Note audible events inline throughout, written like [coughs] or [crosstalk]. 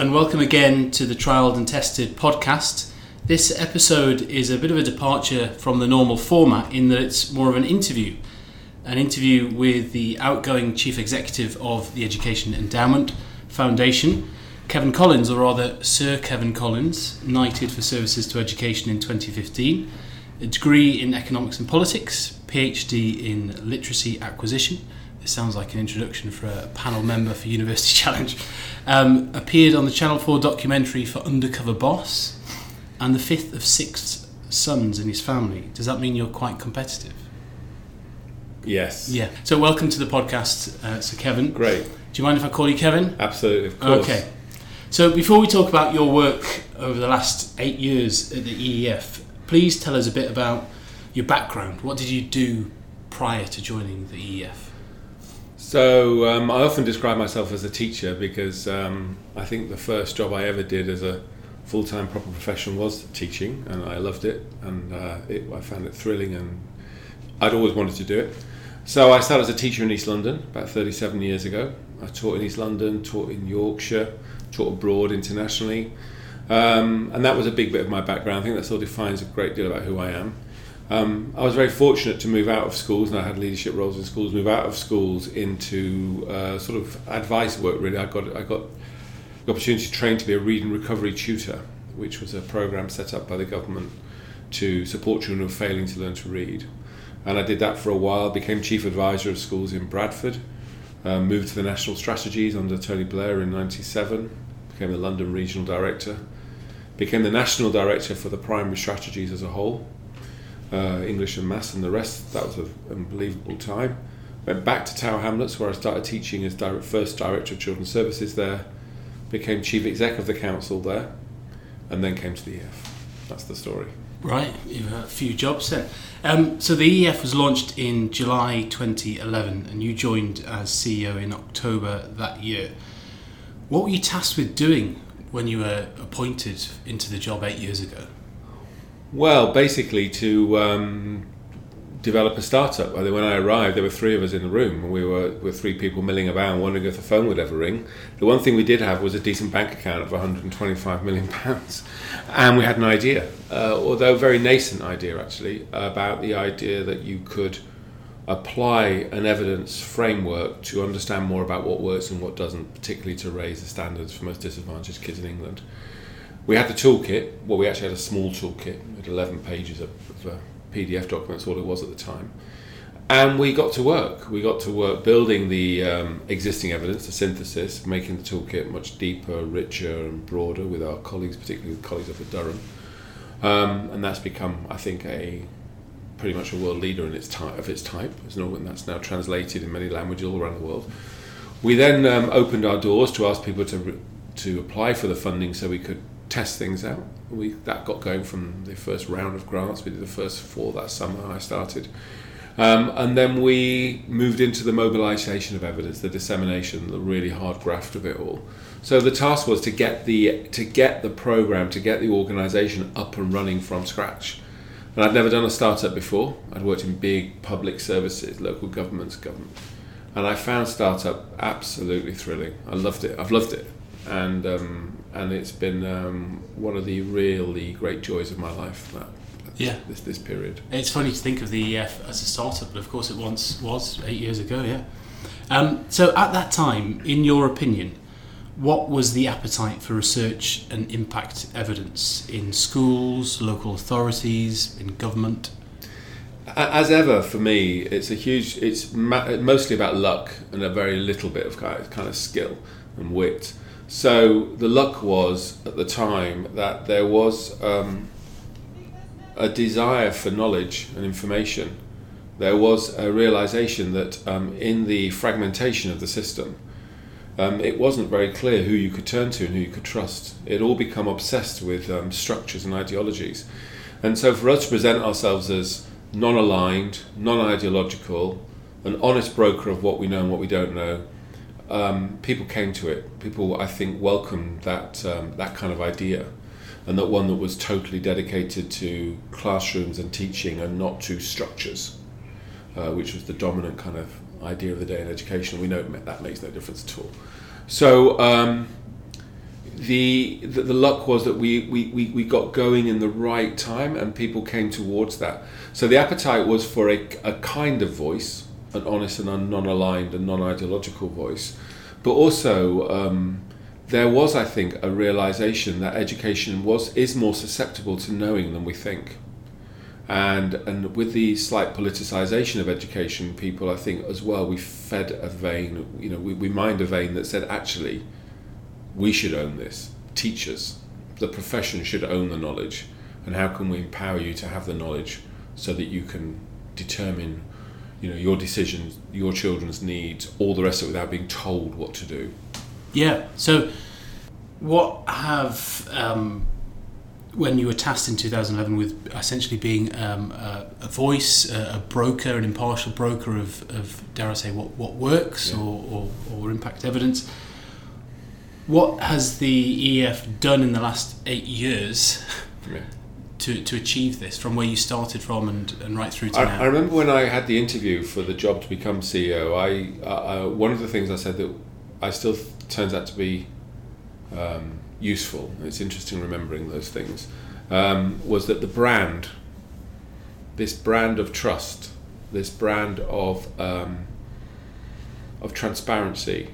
And welcome again to the Trialed and Tested podcast. This episode is a bit of a departure from the normal format in that it's more of an interview. An interview with the outgoing Chief Executive of the Education Endowment Foundation, Kevan Collins, or rather Sir Kevan Collins, knighted for services to education in 2015, a degree in economics and politics, PhD in literacy acquisition. This sounds like an introduction for a panel member for University [laughs] Challenge. Um, appeared on the Channel 4 documentary for Undercover Boss, and the fifth of six sons in his family. Does that mean you're quite competitive? Yes. Yeah. So, welcome to the podcast, uh, Sir Kevan. Great. Do you mind if I call you Kevan? Absolutely, of course. Okay. So, before we talk about your work over the last eight years at the EEF, please tell us a bit about your background. What did you do prior to joining the EEF? So um, I often describe myself as a teacher because um, I think the first job I ever did as a full-time proper profession was teaching, and I loved it, and uh, it, I found it thrilling, and I'd always wanted to do it. So I started as a teacher in East London about 37 years ago. I taught in East London, taught in Yorkshire, taught abroad internationally, um, and that was a big bit of my background. I think that sort of defines a great deal about who I am. Um, I was very fortunate to move out of schools, and I had leadership roles in schools. Move out of schools into uh, sort of advice work. Really, I got I got the opportunity to train to be a Reading Recovery tutor, which was a program set up by the government to support children failing to learn to read. And I did that for a while. Became chief advisor of schools in Bradford. Uh, moved to the national strategies under Tony Blair in '97. Became the London regional director. Became the national director for the primary strategies as a whole uh, English and Maths and the rest. That was an unbelievable time. Went back to Tower Hamlets where I started teaching as direct, first Director of Children's Services there, became Chief Exec of the Council there, and then came to the EF. That's the story. Right, you've had a few jobs then. Um, so the EF was launched in July 2011 and you joined as CEO in October that year. What were you tasked with doing when you were appointed into the job eight years ago? Well, basically to um, develop a startup. I think when I arrived, there were three of us in the room, we were with three people milling about, wondering if the phone would ever ring. The one thing we did have was a decent bank account of 125 million pounds, and we had an idea, uh, although a very nascent idea actually, about the idea that you could apply an evidence framework to understand more about what works and what doesn't, particularly to raise the standards for most disadvantaged kids in England we had the toolkit. Well, we actually had a small toolkit. Had 11 pages of, of a PDF documents, all it was at the time. And we got to work. We got to work building the um, existing evidence, the synthesis, making the toolkit much deeper, richer, and broader with our colleagues, particularly with colleagues up at Durham. Um, and that's become, I think, a pretty much a world leader in its type of its type. and that's now translated in many languages all around the world. We then um, opened our doors to ask people to to apply for the funding so we could test things out. We that got going from the first round of grants. We did the first four that summer. I started, um, and then we moved into the mobilisation of evidence, the dissemination, the really hard graft of it all. So the task was to get the to get the program, to get the organisation up and running from scratch. And I'd never done a startup before. I'd worked in big public services, local governments, government, and I found startup absolutely thrilling. I loved it. I've loved it, and um, and it's been um, one of the really great joys of my life. That, yeah, this this period. It's funny to think of the EF as a startup, but of course it once was eight years ago. Yeah. Um, so at that time, in your opinion, what was the appetite for research and impact evidence in schools, local authorities, in government? As ever, for me, it's a huge. It's mostly about luck and a very little bit of kind of skill and wit. So the luck was at the time that there was um, a desire for knowledge and information. There was a realization that um, in the fragmentation of the system, um, it wasn't very clear who you could turn to and who you could trust. It all become obsessed with um, structures and ideologies. And so for us to present ourselves as non aligned, non ideological, an honest broker of what we know and what we don't know, um, people came to it. People, I think, welcomed that um, that kind of idea, and that one that was totally dedicated to classrooms and teaching, and not to structures, uh, which was the dominant kind of idea of the day in education. We know that makes no difference at all. So. Um, the, the the luck was that we, we, we, we got going in the right time and people came towards that. So the appetite was for a, a kind of voice, an honest and non-aligned and non-ideological voice, but also um, there was, I think, a realization that education was is more susceptible to knowing than we think. And, and with the slight politicization of education, people, I think, as well, we fed a vein, you know, we, we mined a vein that said, actually, we should own this. Teachers, the profession should own the knowledge. And how can we empower you to have the knowledge so that you can determine you know your decisions your children's needs all the rest of it without being told what to do yeah so what have um, when you were tasked in 2011 with essentially being um, a, a, voice, a, a, broker, an impartial broker of, of dare I say, what, what works yeah. or, or, or, impact evidence, what has the EF done in the last eight years yeah. To, to achieve this from where you started from and, and right through to I, now? I remember when I had the interview for the job to become CEO, I, uh, uh, one of the things I said that I still turns out to be um, useful, it's interesting remembering those things, um, was that the brand, this brand of trust, this brand of, um, of transparency,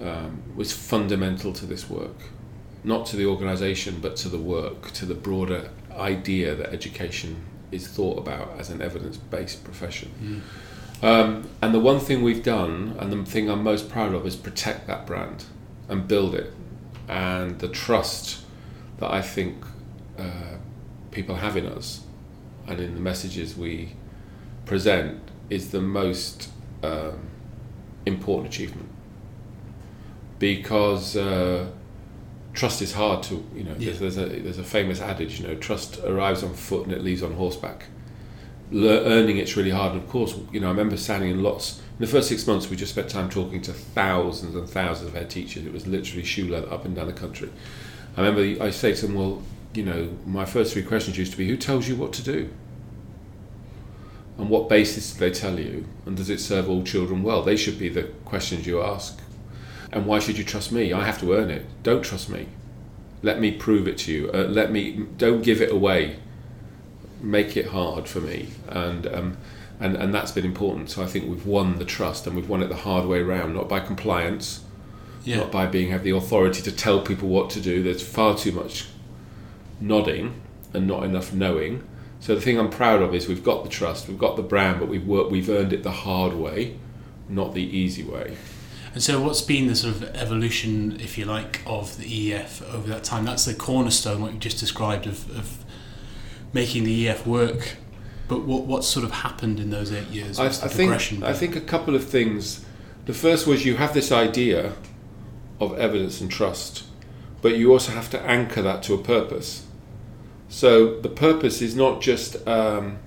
um, was fundamental to this work. Not to the organisation, but to the work, to the broader idea that education is thought about as an evidence based profession. Mm. Um, and the one thing we've done, and the thing I'm most proud of, is protect that brand and build it and the trust that I think uh, people have in us and in the messages we present is the most um, important achievement because uh, trust is hard to you know yeah. there's, there's, a there's a famous adage you know trust arrives on foot and it leaves on horseback Le- earning it's really hard and of course you know I remember standing in lots in the first six months, we just spent time talking to thousands and thousands of head teachers. It was literally shoe leather up and down the country. I remember I say to them, well, you know, my first three questions used to be, who tells you what to do? On what basis do they tell you? And does it serve all children well? They should be the questions you ask. And why should you trust me? I have to earn it. Don't trust me. Let me prove it to you. Uh, let me. Don't give it away. Make it hard for me. And um, and and that's been important. So I think we've won the trust, and we've won it the hard way around, not by compliance, yeah. not by being have the authority to tell people what to do. There's far too much nodding and not enough knowing. So the thing I'm proud of is we've got the trust, we've got the brand, but we've worked, we've earned it the hard way, not the easy way. And so, what's been the sort of evolution, if you like, of the EF over that time? That's the cornerstone, what you just described, of, of making the EF work but what what sort of happened in those eight years? I, I think I think a couple of things. The first was you have this idea of evidence and trust, but you also have to anchor that to a purpose. So the purpose is not just um,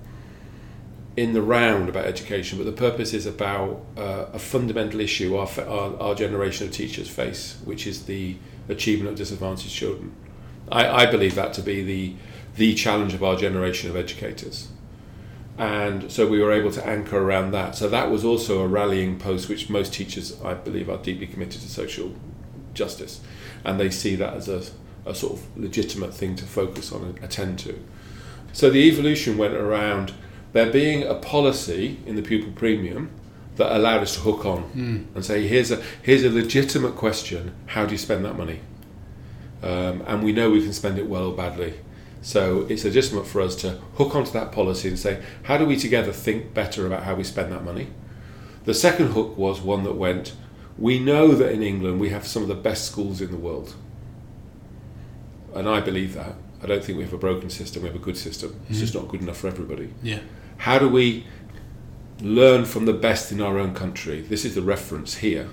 in the round about education, but the purpose is about uh, a fundamental issue our, our, our, generation of teachers face, which is the achievement of disadvantaged children. I, I believe that to be the the challenge of our generation of educators and so we were able to anchor around that. So that was also a rallying post, which most teachers, I believe, are deeply committed to social justice, and they see that as a, a sort of legitimate thing to focus on and attend to. So the evolution went around there being a policy in the pupil premium that allowed us to hook on mm. and say, here's a here's a legitimate question. How do you spend that money? Um, and we know we can spend it well or badly. So it's legitimate for us to hook onto that policy and say, how do we together think better about how we spend that money? The second hook was one that went, we know that in England we have some of the best schools in the world. And I believe that. I don't think we have a broken system, we have a good system. Mm-hmm. It's just not good enough for everybody. Yeah. How do we learn from the best in our own country? This is the reference here.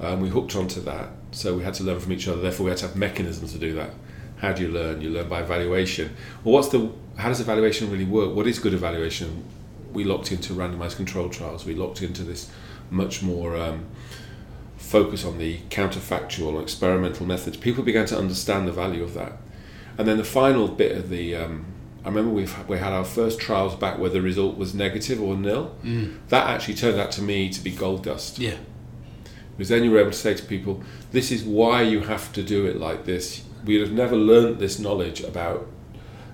Um, we hooked onto that, so we had to learn from each other. Therefore, we had to have mechanisms to do that. How do you learn? You learn by evaluation. Well, what's the? How does evaluation really work? What is good evaluation? We locked into randomized control trials. We locked into this much more um, focus on the counterfactual or experimental methods. People began to understand the value of that. And then the final bit of the um, I remember we we had our first trials back where the result was negative or nil. Mm. That actually turned out to me to be gold dust. Yeah. Because then you were able to say to people, this is why you have to do it like this. We'd have never learnt this knowledge about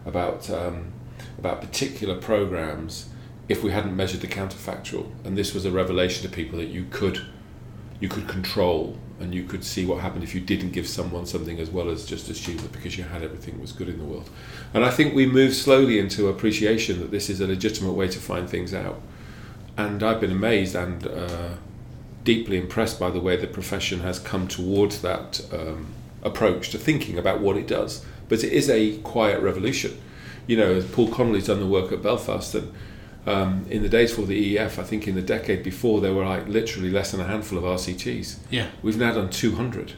about um, about particular programs if we hadn't measured the counterfactual. And this was a revelation to people that you could you could control and you could see what happened if you didn't give someone something as well as just assume that because you had everything was good in the world. And I think we move slowly into appreciation that this is a legitimate way to find things out. And I've been amazed and uh, deeply impressed by the way the profession has come towards that um, approach to thinking about what it does. But it is a quiet revolution. You know, Paul Connolly's done the work at Belfast and um, in the days for the EEF, I think in the decade before, there were like literally less than a handful of RCTs. Yeah. We've now done 200,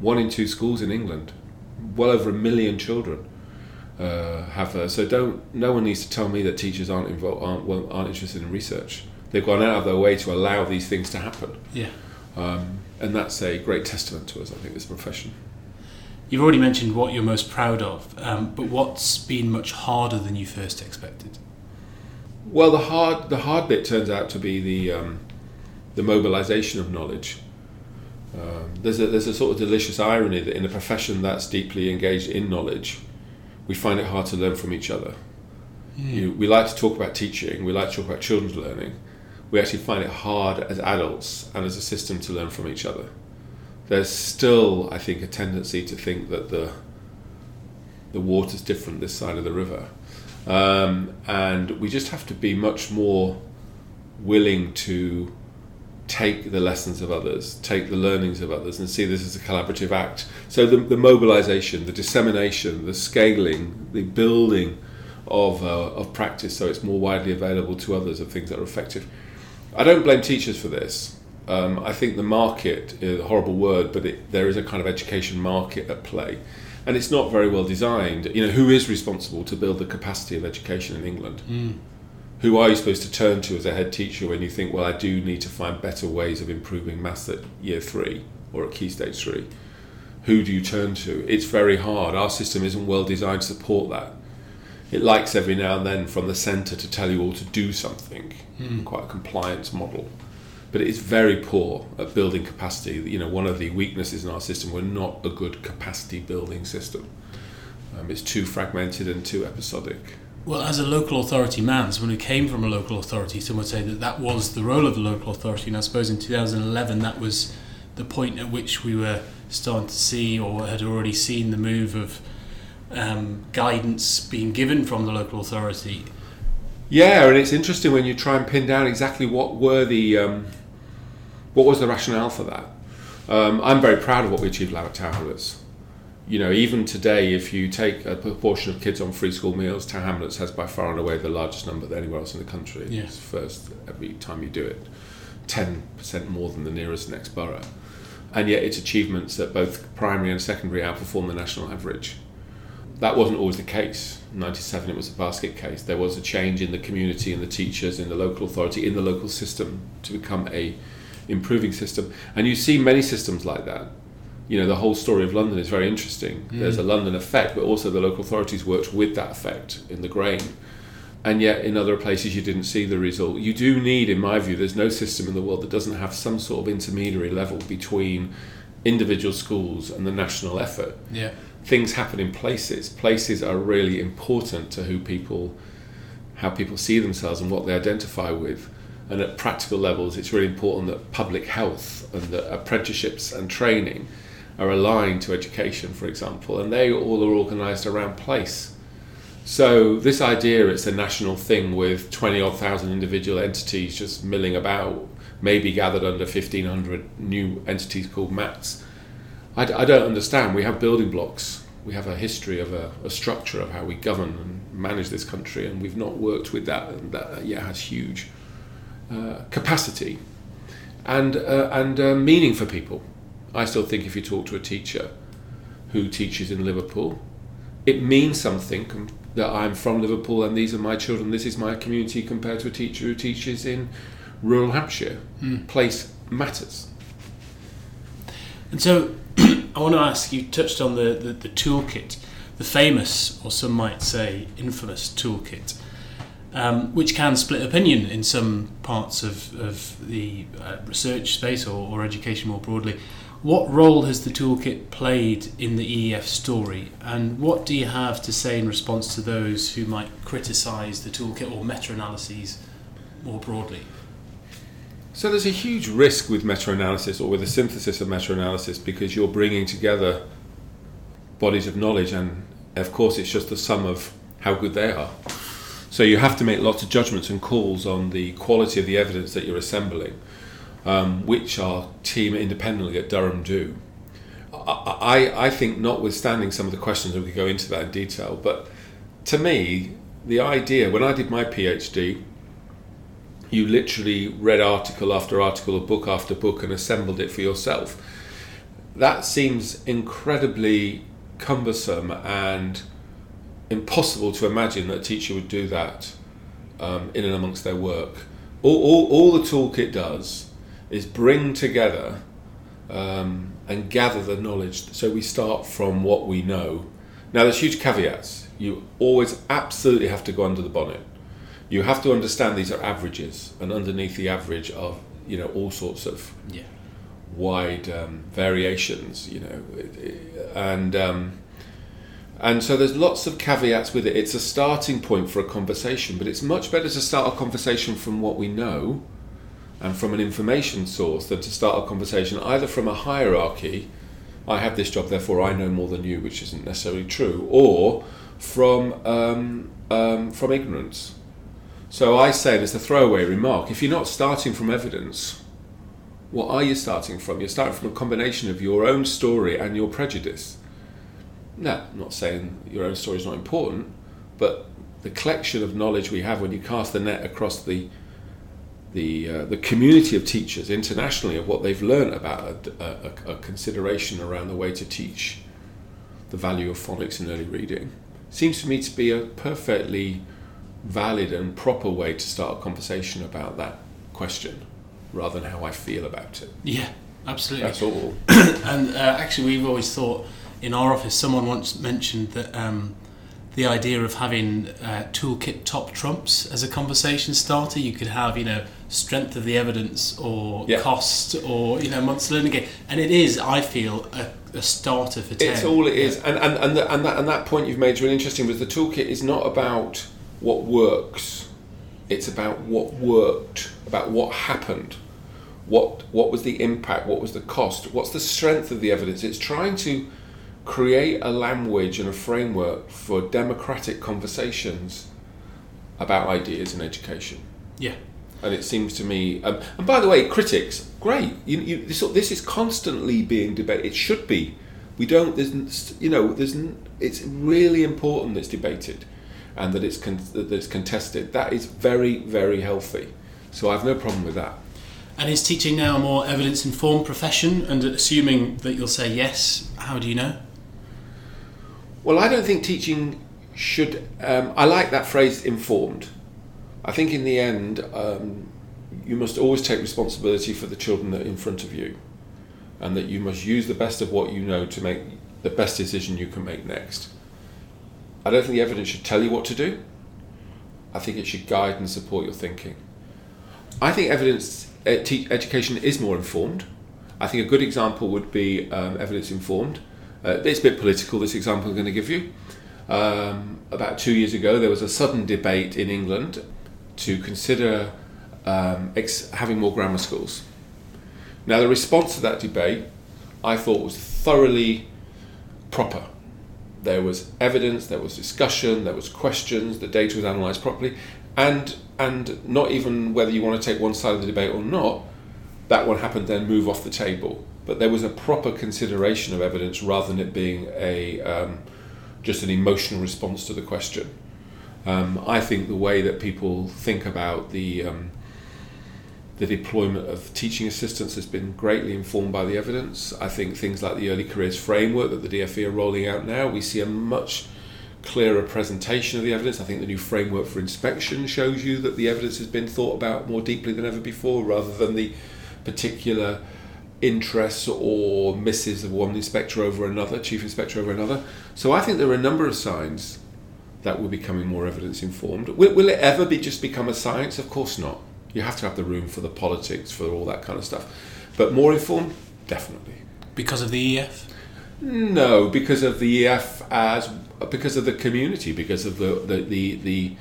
one in two schools in England, well over a million children. Uh, have uh, so don't no one needs to tell me that teachers aren't involved aren't well, aren't interested in research they've gone out of their way to allow these things to happen Yeah. um, and that's a great testament to us I think this profession You've already mentioned what you're most proud of, um, but what's been much harder than you first expected? Well, the hard the hard bit turns out to be the um, the mobilisation of knowledge. Um, there's a there's a sort of delicious irony that in a profession that's deeply engaged in knowledge, we find it hard to learn from each other. You, we like to talk about teaching. We like to talk about children's learning. We actually find it hard as adults and as a system to learn from each other. There's still, I think, a tendency to think that the the water's different this side of the river, um, and we just have to be much more willing to take the lessons of others, take the learnings of others, and see this as a collaborative act. So the, the mobilization, the dissemination, the scaling, the building of, uh, of practice so it's more widely available to others of things that are effective. I don't blame teachers for this. Um, I think the market is a horrible word, but it, there is a kind of education market at play. And it's not very well designed. You know, who is responsible to build the capacity of education in England? Hmm. who are you supposed to turn to as a head teacher when you think, well, I do need to find better ways of improving maths at year three or at key stage three? Who do you turn to? It's very hard. Our system isn't well designed to support that. It likes every now and then from the centre to tell you all to do something, hmm. quite a compliance model. But it's very poor at building capacity. You know, one of the weaknesses in our system, we're not a good capacity building system. Um, it's too fragmented and too episodic. Well, as a local authority man, someone who came from a local authority, some would say that that was the role of the local authority. And I suppose in 2011, that was the point at which we were starting to see or had already seen the move of um, guidance being given from the local authority. Yeah, and it's interesting when you try and pin down exactly what were the um, what was the rationale for that. Um, I'm very proud of what we achieved at Tower Hamlets. You know, even today, if you take a proportion of kids on free school meals, Tower Hamlets has by far and away the largest number anywhere else in the country. It's first every time you do it, ten percent more than the nearest next borough, and yet its achievements at both primary and secondary outperform the national average that wasn't always the case. In 97 it was a basket case. There was a change in the community and the teachers in the local authority in the local system to become a improving system. And you see many systems like that. You know, the whole story of London is very interesting. Mm. There's a London effect, but also the local authorities worked with that effect in the grain. And yet, in other places, you didn't see the result. You do need, in my view, there's no system in the world that doesn't have some sort of intermediary level between individual schools and the national effort Yeah. things happen in places. Places are really important to who people, how people see themselves and what they identify with. And at practical levels, it's really important that public health and that apprenticeships and training are aligned to education, for example, and they all are organised around place. So this idea it's a national thing with 20 odd thousand individual entities just milling about, maybe gathered under 1500 new entities called MATs. I, d- I don't understand. We have building blocks. We have a history of a, a structure of how we govern and manage this country, and we've not worked with that. And that yeah has huge uh, capacity and uh, and uh, meaning for people. I still think if you talk to a teacher who teaches in Liverpool, it means something that I'm from Liverpool and these are my children. This is my community compared to a teacher who teaches in rural Hampshire. Place matters. And so [clears throat] I want to ask you touched on the, the, the toolkit, the famous, or some might say infamous toolkit. Um, which can split opinion in some parts of, of the uh, research space or, or education more broadly. What role has the toolkit played in the EEF story, and what do you have to say in response to those who might criticise the toolkit or meta analyses more broadly? So there's a huge risk with meta-analysis or with a synthesis of meta-analysis because you're bringing together bodies of knowledge, and of course it's just the sum of how good they are. So you have to make lots of judgments and calls on the quality of the evidence that you're assembling, um, which our team independently at Durham do. I, I, think, notwithstanding some of the questions, and we could go into that in detail, but to me, the idea when I did my PhD, you literally read article after article, or book after book, and assembled it for yourself. That seems incredibly cumbersome and impossible to imagine that a teacher would do that um, in and amongst their work. All, all, all, the toolkit does is bring together um, and gather the knowledge. So we start from what we know. Now, there's huge caveats. You always absolutely have to go under the bonnet you have to understand these are averages, and underneath the average are you know all sorts of yeah. wide um, variations. You know, and um, and so there's lots of caveats with it. It's a starting point for a conversation, but it's much better to start a conversation from what we know and from an information source than to start a conversation either from a hierarchy. I have this job, therefore I know more than you, which isn't necessarily true, or from um, um, from ignorance. So I say as a throwaway remark if you're not starting from evidence, what are you starting from? You're starting from a combination of your own story and your prejudice. Now, I'm not saying your own story is not important, but the collection of knowledge we have when you cast the net across the the uh, the community of teachers internationally of what they've learned about a, a, a, consideration around the way to teach the value of phonics in early reading seems to me to be a perfectly valid and proper way to start a conversation about that question rather than how I feel about it. Yeah, absolutely. That's all. [coughs] and uh, actually, we've always thought in our office, someone once mentioned that um, the idea of having uh, toolkit top trumps as a conversation starter, you could have, you know, strength of the evidence or yeah. cost or, you know, months learning game. And it is, I feel, a, a starter for 10. It's all it is. And, and, and, the, and, that, and that point you've made is really interesting was the toolkit is not about what works. It's about what worked, about what happened, what what was the impact, what was the cost, what's the strength of the evidence. It's trying to create a language and a framework for democratic conversations about ideas in education. Yeah. And it seems to me, um, and by the way, critics, great. You, you, this, this is constantly being debated. It should be. We don't. There's, you know, there's. It's really important that it's debated and that it's con- that it's contested. That is very very healthy. So I have no problem with that. And is teaching now a more evidence informed profession? And assuming that you'll say yes, how do you know? Well, I don't think teaching should. Um, I like that phrase informed. I think in the end, um, you must always take responsibility for the children that are in front of you, and that you must use the best of what you know to make the best decision you can make next. I don't think the evidence should tell you what to do. I think it should guide and support your thinking. I think evidence education is more informed. I think a good example would be um, evidence informed. Uh, it's a bit political, this example I'm going to give you. Um, about two years ago, there was a sudden debate in England to consider um, ex- having more grammar schools. Now, the response to that debate I thought was thoroughly proper there was evidence, there was discussion, there was questions, the data was analysed properly, and and not even whether you want to take one side of the debate or not, that one happened then move off the table. But there was a proper consideration of evidence rather than it being a um, just an emotional response to the question. Um, I think the way that people think about the um, the deployment of teaching assistants has been greatly informed by the evidence. I think things like the early careers framework that the DFE are rolling out now, we see a much clearer presentation of the evidence. I think the new framework for inspection shows you that the evidence has been thought about more deeply than ever before, rather than the particular interests or misses of one inspector over another, chief inspector over another. So I think there are a number of signs that we're becoming more evidence informed. Will, will it ever be just become a science? Of course not. You have to have the room for the politics, for all that kind of stuff. But more informed, definitely. Because of the EF? No, because of the EF as because of the community, because of the the the, the,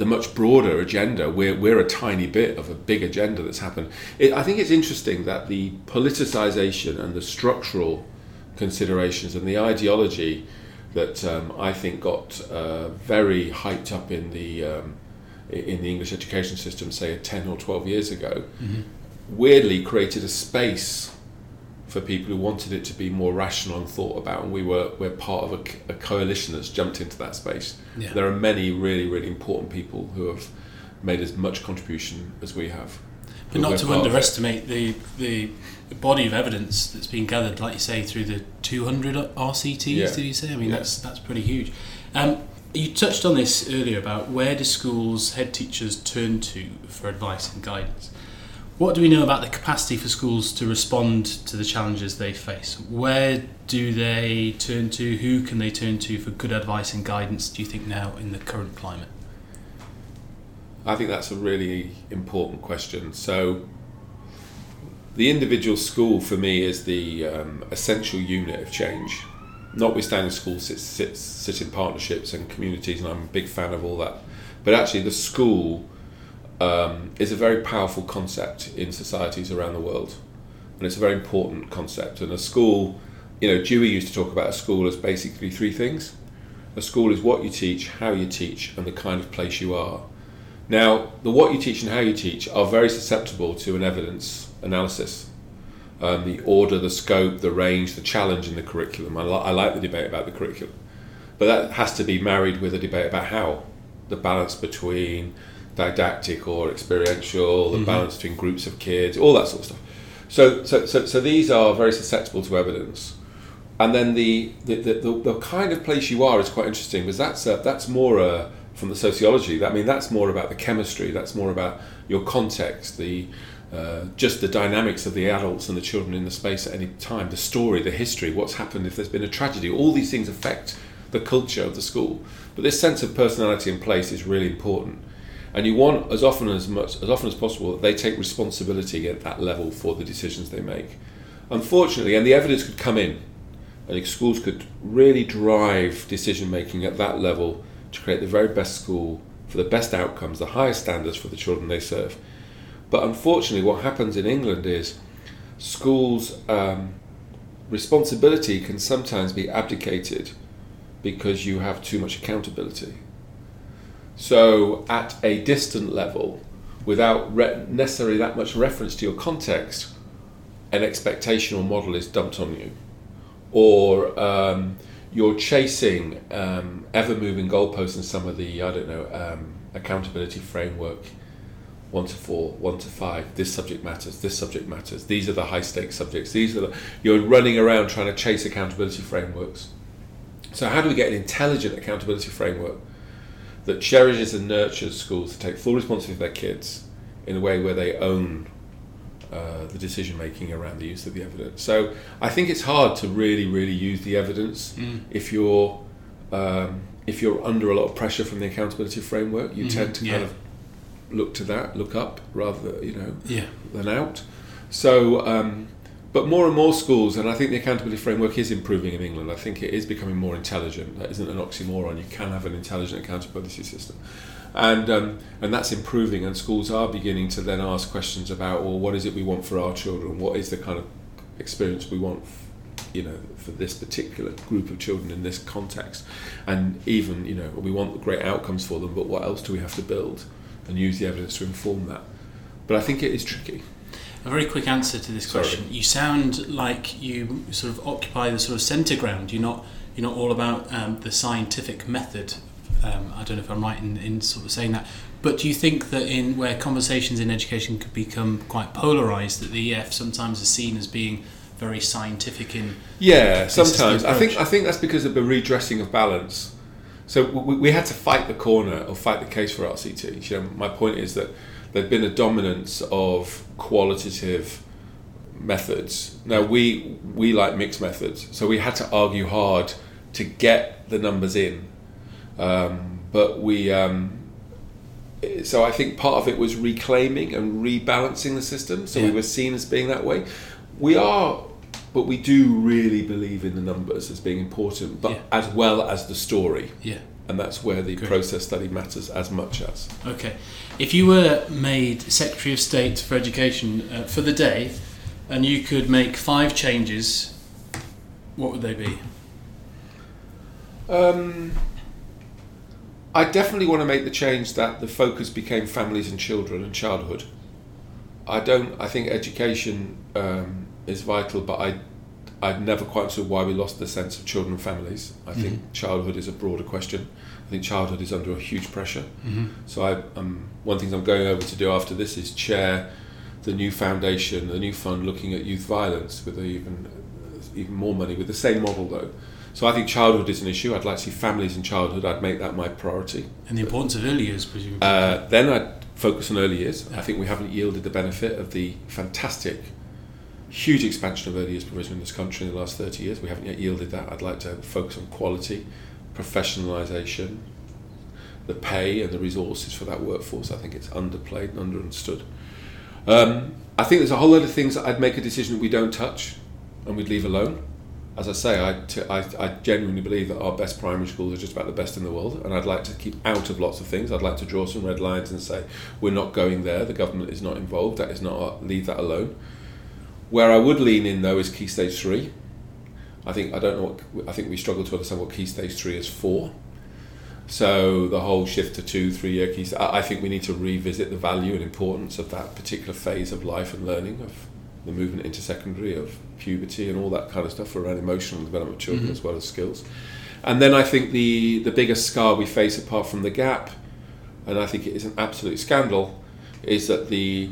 the much broader agenda. We're, we're a tiny bit of a big agenda that's happened. It, I think it's interesting that the politicization and the structural considerations and the ideology that um, I think got uh, very hyped up in the um, in the English education system, say ten or twelve years ago, mm-hmm. weirdly created a space for people who wanted it to be more rational and thought about, and we were we're part of a, a coalition that's jumped into that space. Yeah. There are many really really important people who have made as much contribution as we have. But not to underestimate the the body of evidence that's been gathered, like you say, through the 200 RCTs. Yeah. Did you say? I mean, yeah. that's that's pretty huge. Um, you touched on this earlier about where do schools head teachers turn to for advice and guidance. What do we know about the capacity for schools to respond to the challenges they face? Where do they turn to? Who can they turn to for good advice and guidance, do you think, now in the current climate? I think that's a really important question. So, the individual school for me is the um, essential unit of change. Notwithstanding schools sit, sit, sit in partnerships and communities, and I'm a big fan of all that. But actually, the school um, is a very powerful concept in societies around the world, and it's a very important concept. And a school, you know, Dewey used to talk about a school as basically three things. A school is what you teach, how you teach, and the kind of place you are. Now, the what you teach and how you teach are very susceptible to an evidence analysis. Um, the order, the scope, the range, the challenge in the curriculum. I, li- I like the debate about the curriculum, but that has to be married with a debate about how the balance between didactic or experiential, the mm-hmm. balance between groups of kids, all that sort of stuff. So, so, so, so these are very susceptible to evidence. And then the, the, the, the, kind of place you are is quite interesting because that's, a, that's more a, from the sociology. I mean, that's more about the chemistry, that's more about your context, the, uh, just the dynamics of the adults and the children in the space at any time, the story, the history, what's happened if there's been a tragedy. All these things affect the culture of the school. But this sense of personality and place is really important and you want as often as much as often as possible that they take responsibility at that level for the decisions they make. Unfortunately, and the evidence could come in, and schools could really drive decision making at that level to create the very best school for the best outcomes, the highest standards for the children they serve. But unfortunately, what happens in England is schools' um, responsibility can sometimes be abdicated because you have too much accountability. So, at a distant level, without re- necessarily that much reference to your context, an expectation or model is dumped on you. Or um, you're chasing um, ever moving goalposts in some of the, I don't know, um, accountability framework one to four, one to five, this subject matters, this subject matters, these are the high stakes subjects, these are the, you're running around trying to chase accountability frameworks. So, how do we get an intelligent accountability framework that cherishes and nurtures schools to take full responsibility for their kids in a way where they own uh, the decision making around the use of the evidence. So I think it's hard to really, really use the evidence mm. if you're um, if you're under a lot of pressure from the accountability framework. You mm-hmm. tend to yeah. kind of look to that, look up rather you know yeah. than out. So um, but more and more schools, and I think the accountability framework is improving in England. I think it is becoming more intelligent. That isn't an oxymoron. You can have an intelligent accountability system, and um, and that's improving. And schools are beginning to then ask questions about, well, what is it we want for our children? What is the kind of experience we want, you know, for this particular group of children in this context? And even, you know, we want great outcomes for them, but what else do we have to build? And use the evidence to inform that. But I think it is tricky a very quick answer to this question. Sorry. You sound like you sort of occupy the sort of centre ground. You're not you're not all about um, the scientific method. Um, I don't know if I'm right in, in sort of saying that. But do you think that in where conversations in education could become quite polarised, that the EF sometimes is seen as being very scientific in yeah sometimes I think I think that's because of the redressing of balance. So we, we had to fight the corner or fight the case for RCT. You know, my point is that there'd been a dominance of qualitative methods. Now we we like mixed methods, so we had to argue hard to get the numbers in. Um, but we. Um, so I think part of it was reclaiming and rebalancing the system. So we were seen as being that way. We are, but we do really believe in the numbers as being important, but Yeah. as well as the story, Yeah. And that's where the Great. process study matters as much as. Okay. If you were made Secretary of State for Education uh, for the day, and you could make five changes, what would they be? Um, I definitely want to make the change that the focus became families and children and childhood. I don't. I think education um, is vital, but I, I've never quite understood why we lost the sense of children and families. I think childhood is a broader question. I think childhood is under a huge pressure. Mm-hmm. So I, um, one thing I'm going over to do after this is chair the new foundation, the new fund looking at youth violence with even even more money with the same model though. So I think childhood is an issue. I'd like to see families in childhood. I'd make that my priority. And the importance of early years, presumably. Uh, then I'd focus on early years. I think we haven't yielded the benefit of the fantastic, huge expansion of early years provision in this country in the last 30 years. We haven't yet yielded that. I'd like to focus on quality, professionalisation, the pay and the resources for that workforce. I think it's underplayed and understood. Um, I think there's a whole lot of things that I'd make a decision that we don't touch and we'd leave alone. As I say, I, t- I, I genuinely believe that our best primary schools are just about the best in the world, and I'd like to keep out of lots of things. I'd like to draw some red lines and say we're not going there. The government is not involved. That is not leave that alone. Where I would lean in though is key stage three. I think I don't know. What, I think we struggle to understand what key stage three is for. So the whole shift to two, three year keys. I think we need to revisit the value and importance of that particular phase of life and learning of the movement into secondary, of puberty and all that kind of stuff around emotional development of children Mhm. as well as skills. And then I think the the biggest scar we face apart from the gap, and I think it is an absolute scandal, is that the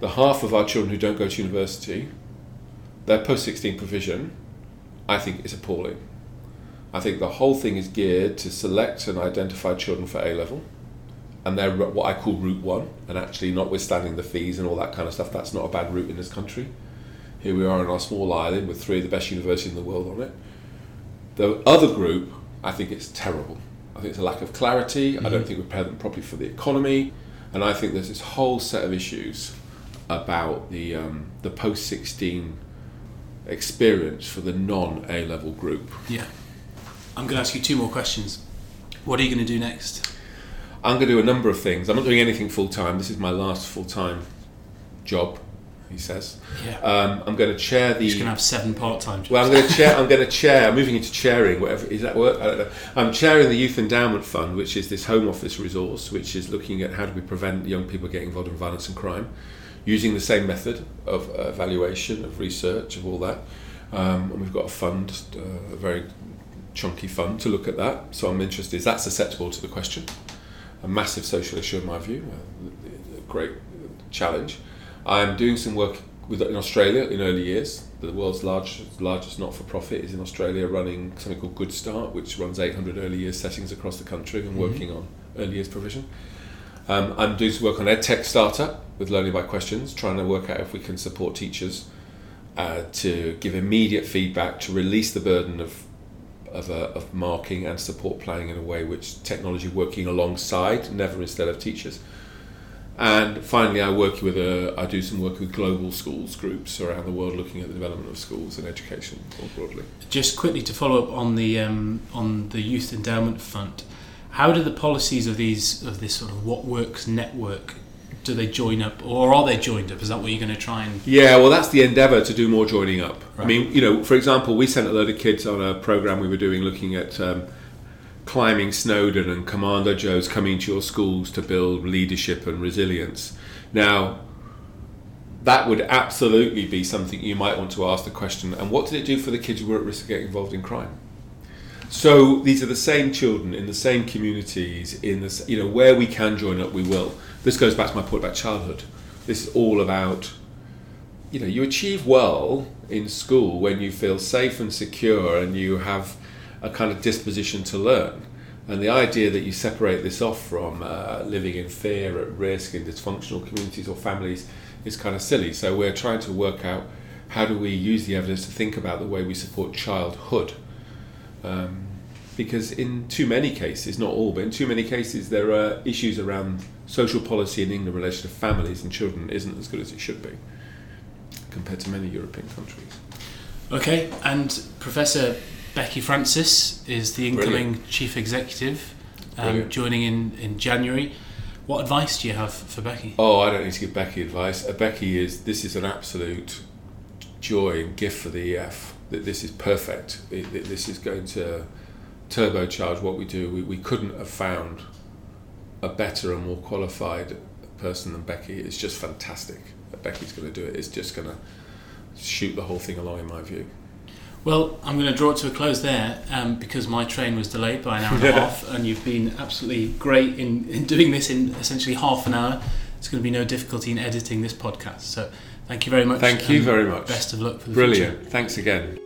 the half of our children who don't go to university, their post sixteen provision, I think is appalling. I think the whole thing is geared to select and identify children for A level, and they're what I call route one. And actually, notwithstanding the fees and all that kind of stuff, that's not a bad route in this country. Here we are on our small island with three of the best universities in the world on it. The other group, I think it's terrible. I think it's a lack of clarity. I don't mm-hmm. think we prepare them properly for the economy, and I think there's this whole set of issues about the um, the post sixteen experience for the non A level group. yeah. I'm going to ask you two more questions. What are you going to do next? I'm going to do a number of things. I'm not doing anything full time. This is my last full time job, he says. Yeah. Um, I'm going to chair the. going to have seven part-time jobs. Well, I'm going to chair. I'm going to chair. I'm moving into chairing. Whatever is that work? I don't know. I'm chairing the Youth Endowment Fund, which is this Home Office resource, which is looking at how do we prevent young people getting involved in violence and crime, using the same method of uh, evaluation, of research, of all that. Um, and we've got a fund, uh, a very chunky fund to look at that. So I'm interested. Is that susceptible to the question? A massive social issue in my view. A, a great challenge. I'm doing some work with in Australia in early years. The world's largest largest not for profit is in Australia, running something called Goodstart, which runs 800 early years settings across the country and working on early years provision. Um, I'm doing some work on EdTech startup with Learning by Questions, trying to work out if we can support teachers uh, to give immediate feedback, to release the burden of of, uh, of marking and support planning in a way which technology working alongside, never instead of teachers. And finally, I work with a, I do some work with global schools groups around the world, looking at the development of schools and education more broadly. Just quickly to follow up on the um, on the Youth Endowment Fund, how do the policies of these of this sort of What Works network do they join up, or are they joined up? Is that what you're going to try and? Yeah, well, that's the endeavour to do more joining up. I mean, you know, for example, we sent a load of kids on a program we were doing looking at um, climbing Snowdon and Commando Joe's coming to your schools to build leadership and resilience. Now, that would absolutely be something you might want to ask the question and what did it do for the kids who were at risk of getting involved in crime? So these are the same children in the same communities in this you know where we can join up we will. This goes back to my point about childhood. This is all about you know you achieve well in school when you feel safe and secure and you have a kind of disposition to learn. And the idea that you separate this off from uh, living in fear, at risk, in dysfunctional communities or families is kind of silly. So we're trying to work out how do we use the evidence to think about the way we support childhood. Um, because in too many cases, not all, but in too many cases, there are issues around social policy in England in relation to families and children isn't as good as it should be compared to many European countries. Okay, and Professor Becky Francis is the incoming Brilliant. chief executive, um, joining in in January. What advice do you have for Becky? Oh, I don't need to give Becky advice. Uh, Becky is this is an absolute joy and gift for the EEF. That this is perfect. It, it- this is going to turbocharge what we do. We, we couldn't have found a better and more qualified person than Becky. It's just fantastic that Becky's going to do it. It's just going to shoot the whole thing along, in my view. Well, I'm going to draw it to a close there um, because my train was delayed by an hour and a [laughs] half, and you've been absolutely great in, in doing this in essentially half an hour. It's going to be no difficulty in editing this podcast. So, thank you very much. Thank you very much. Best of luck for the Brilliant. future. Thanks again.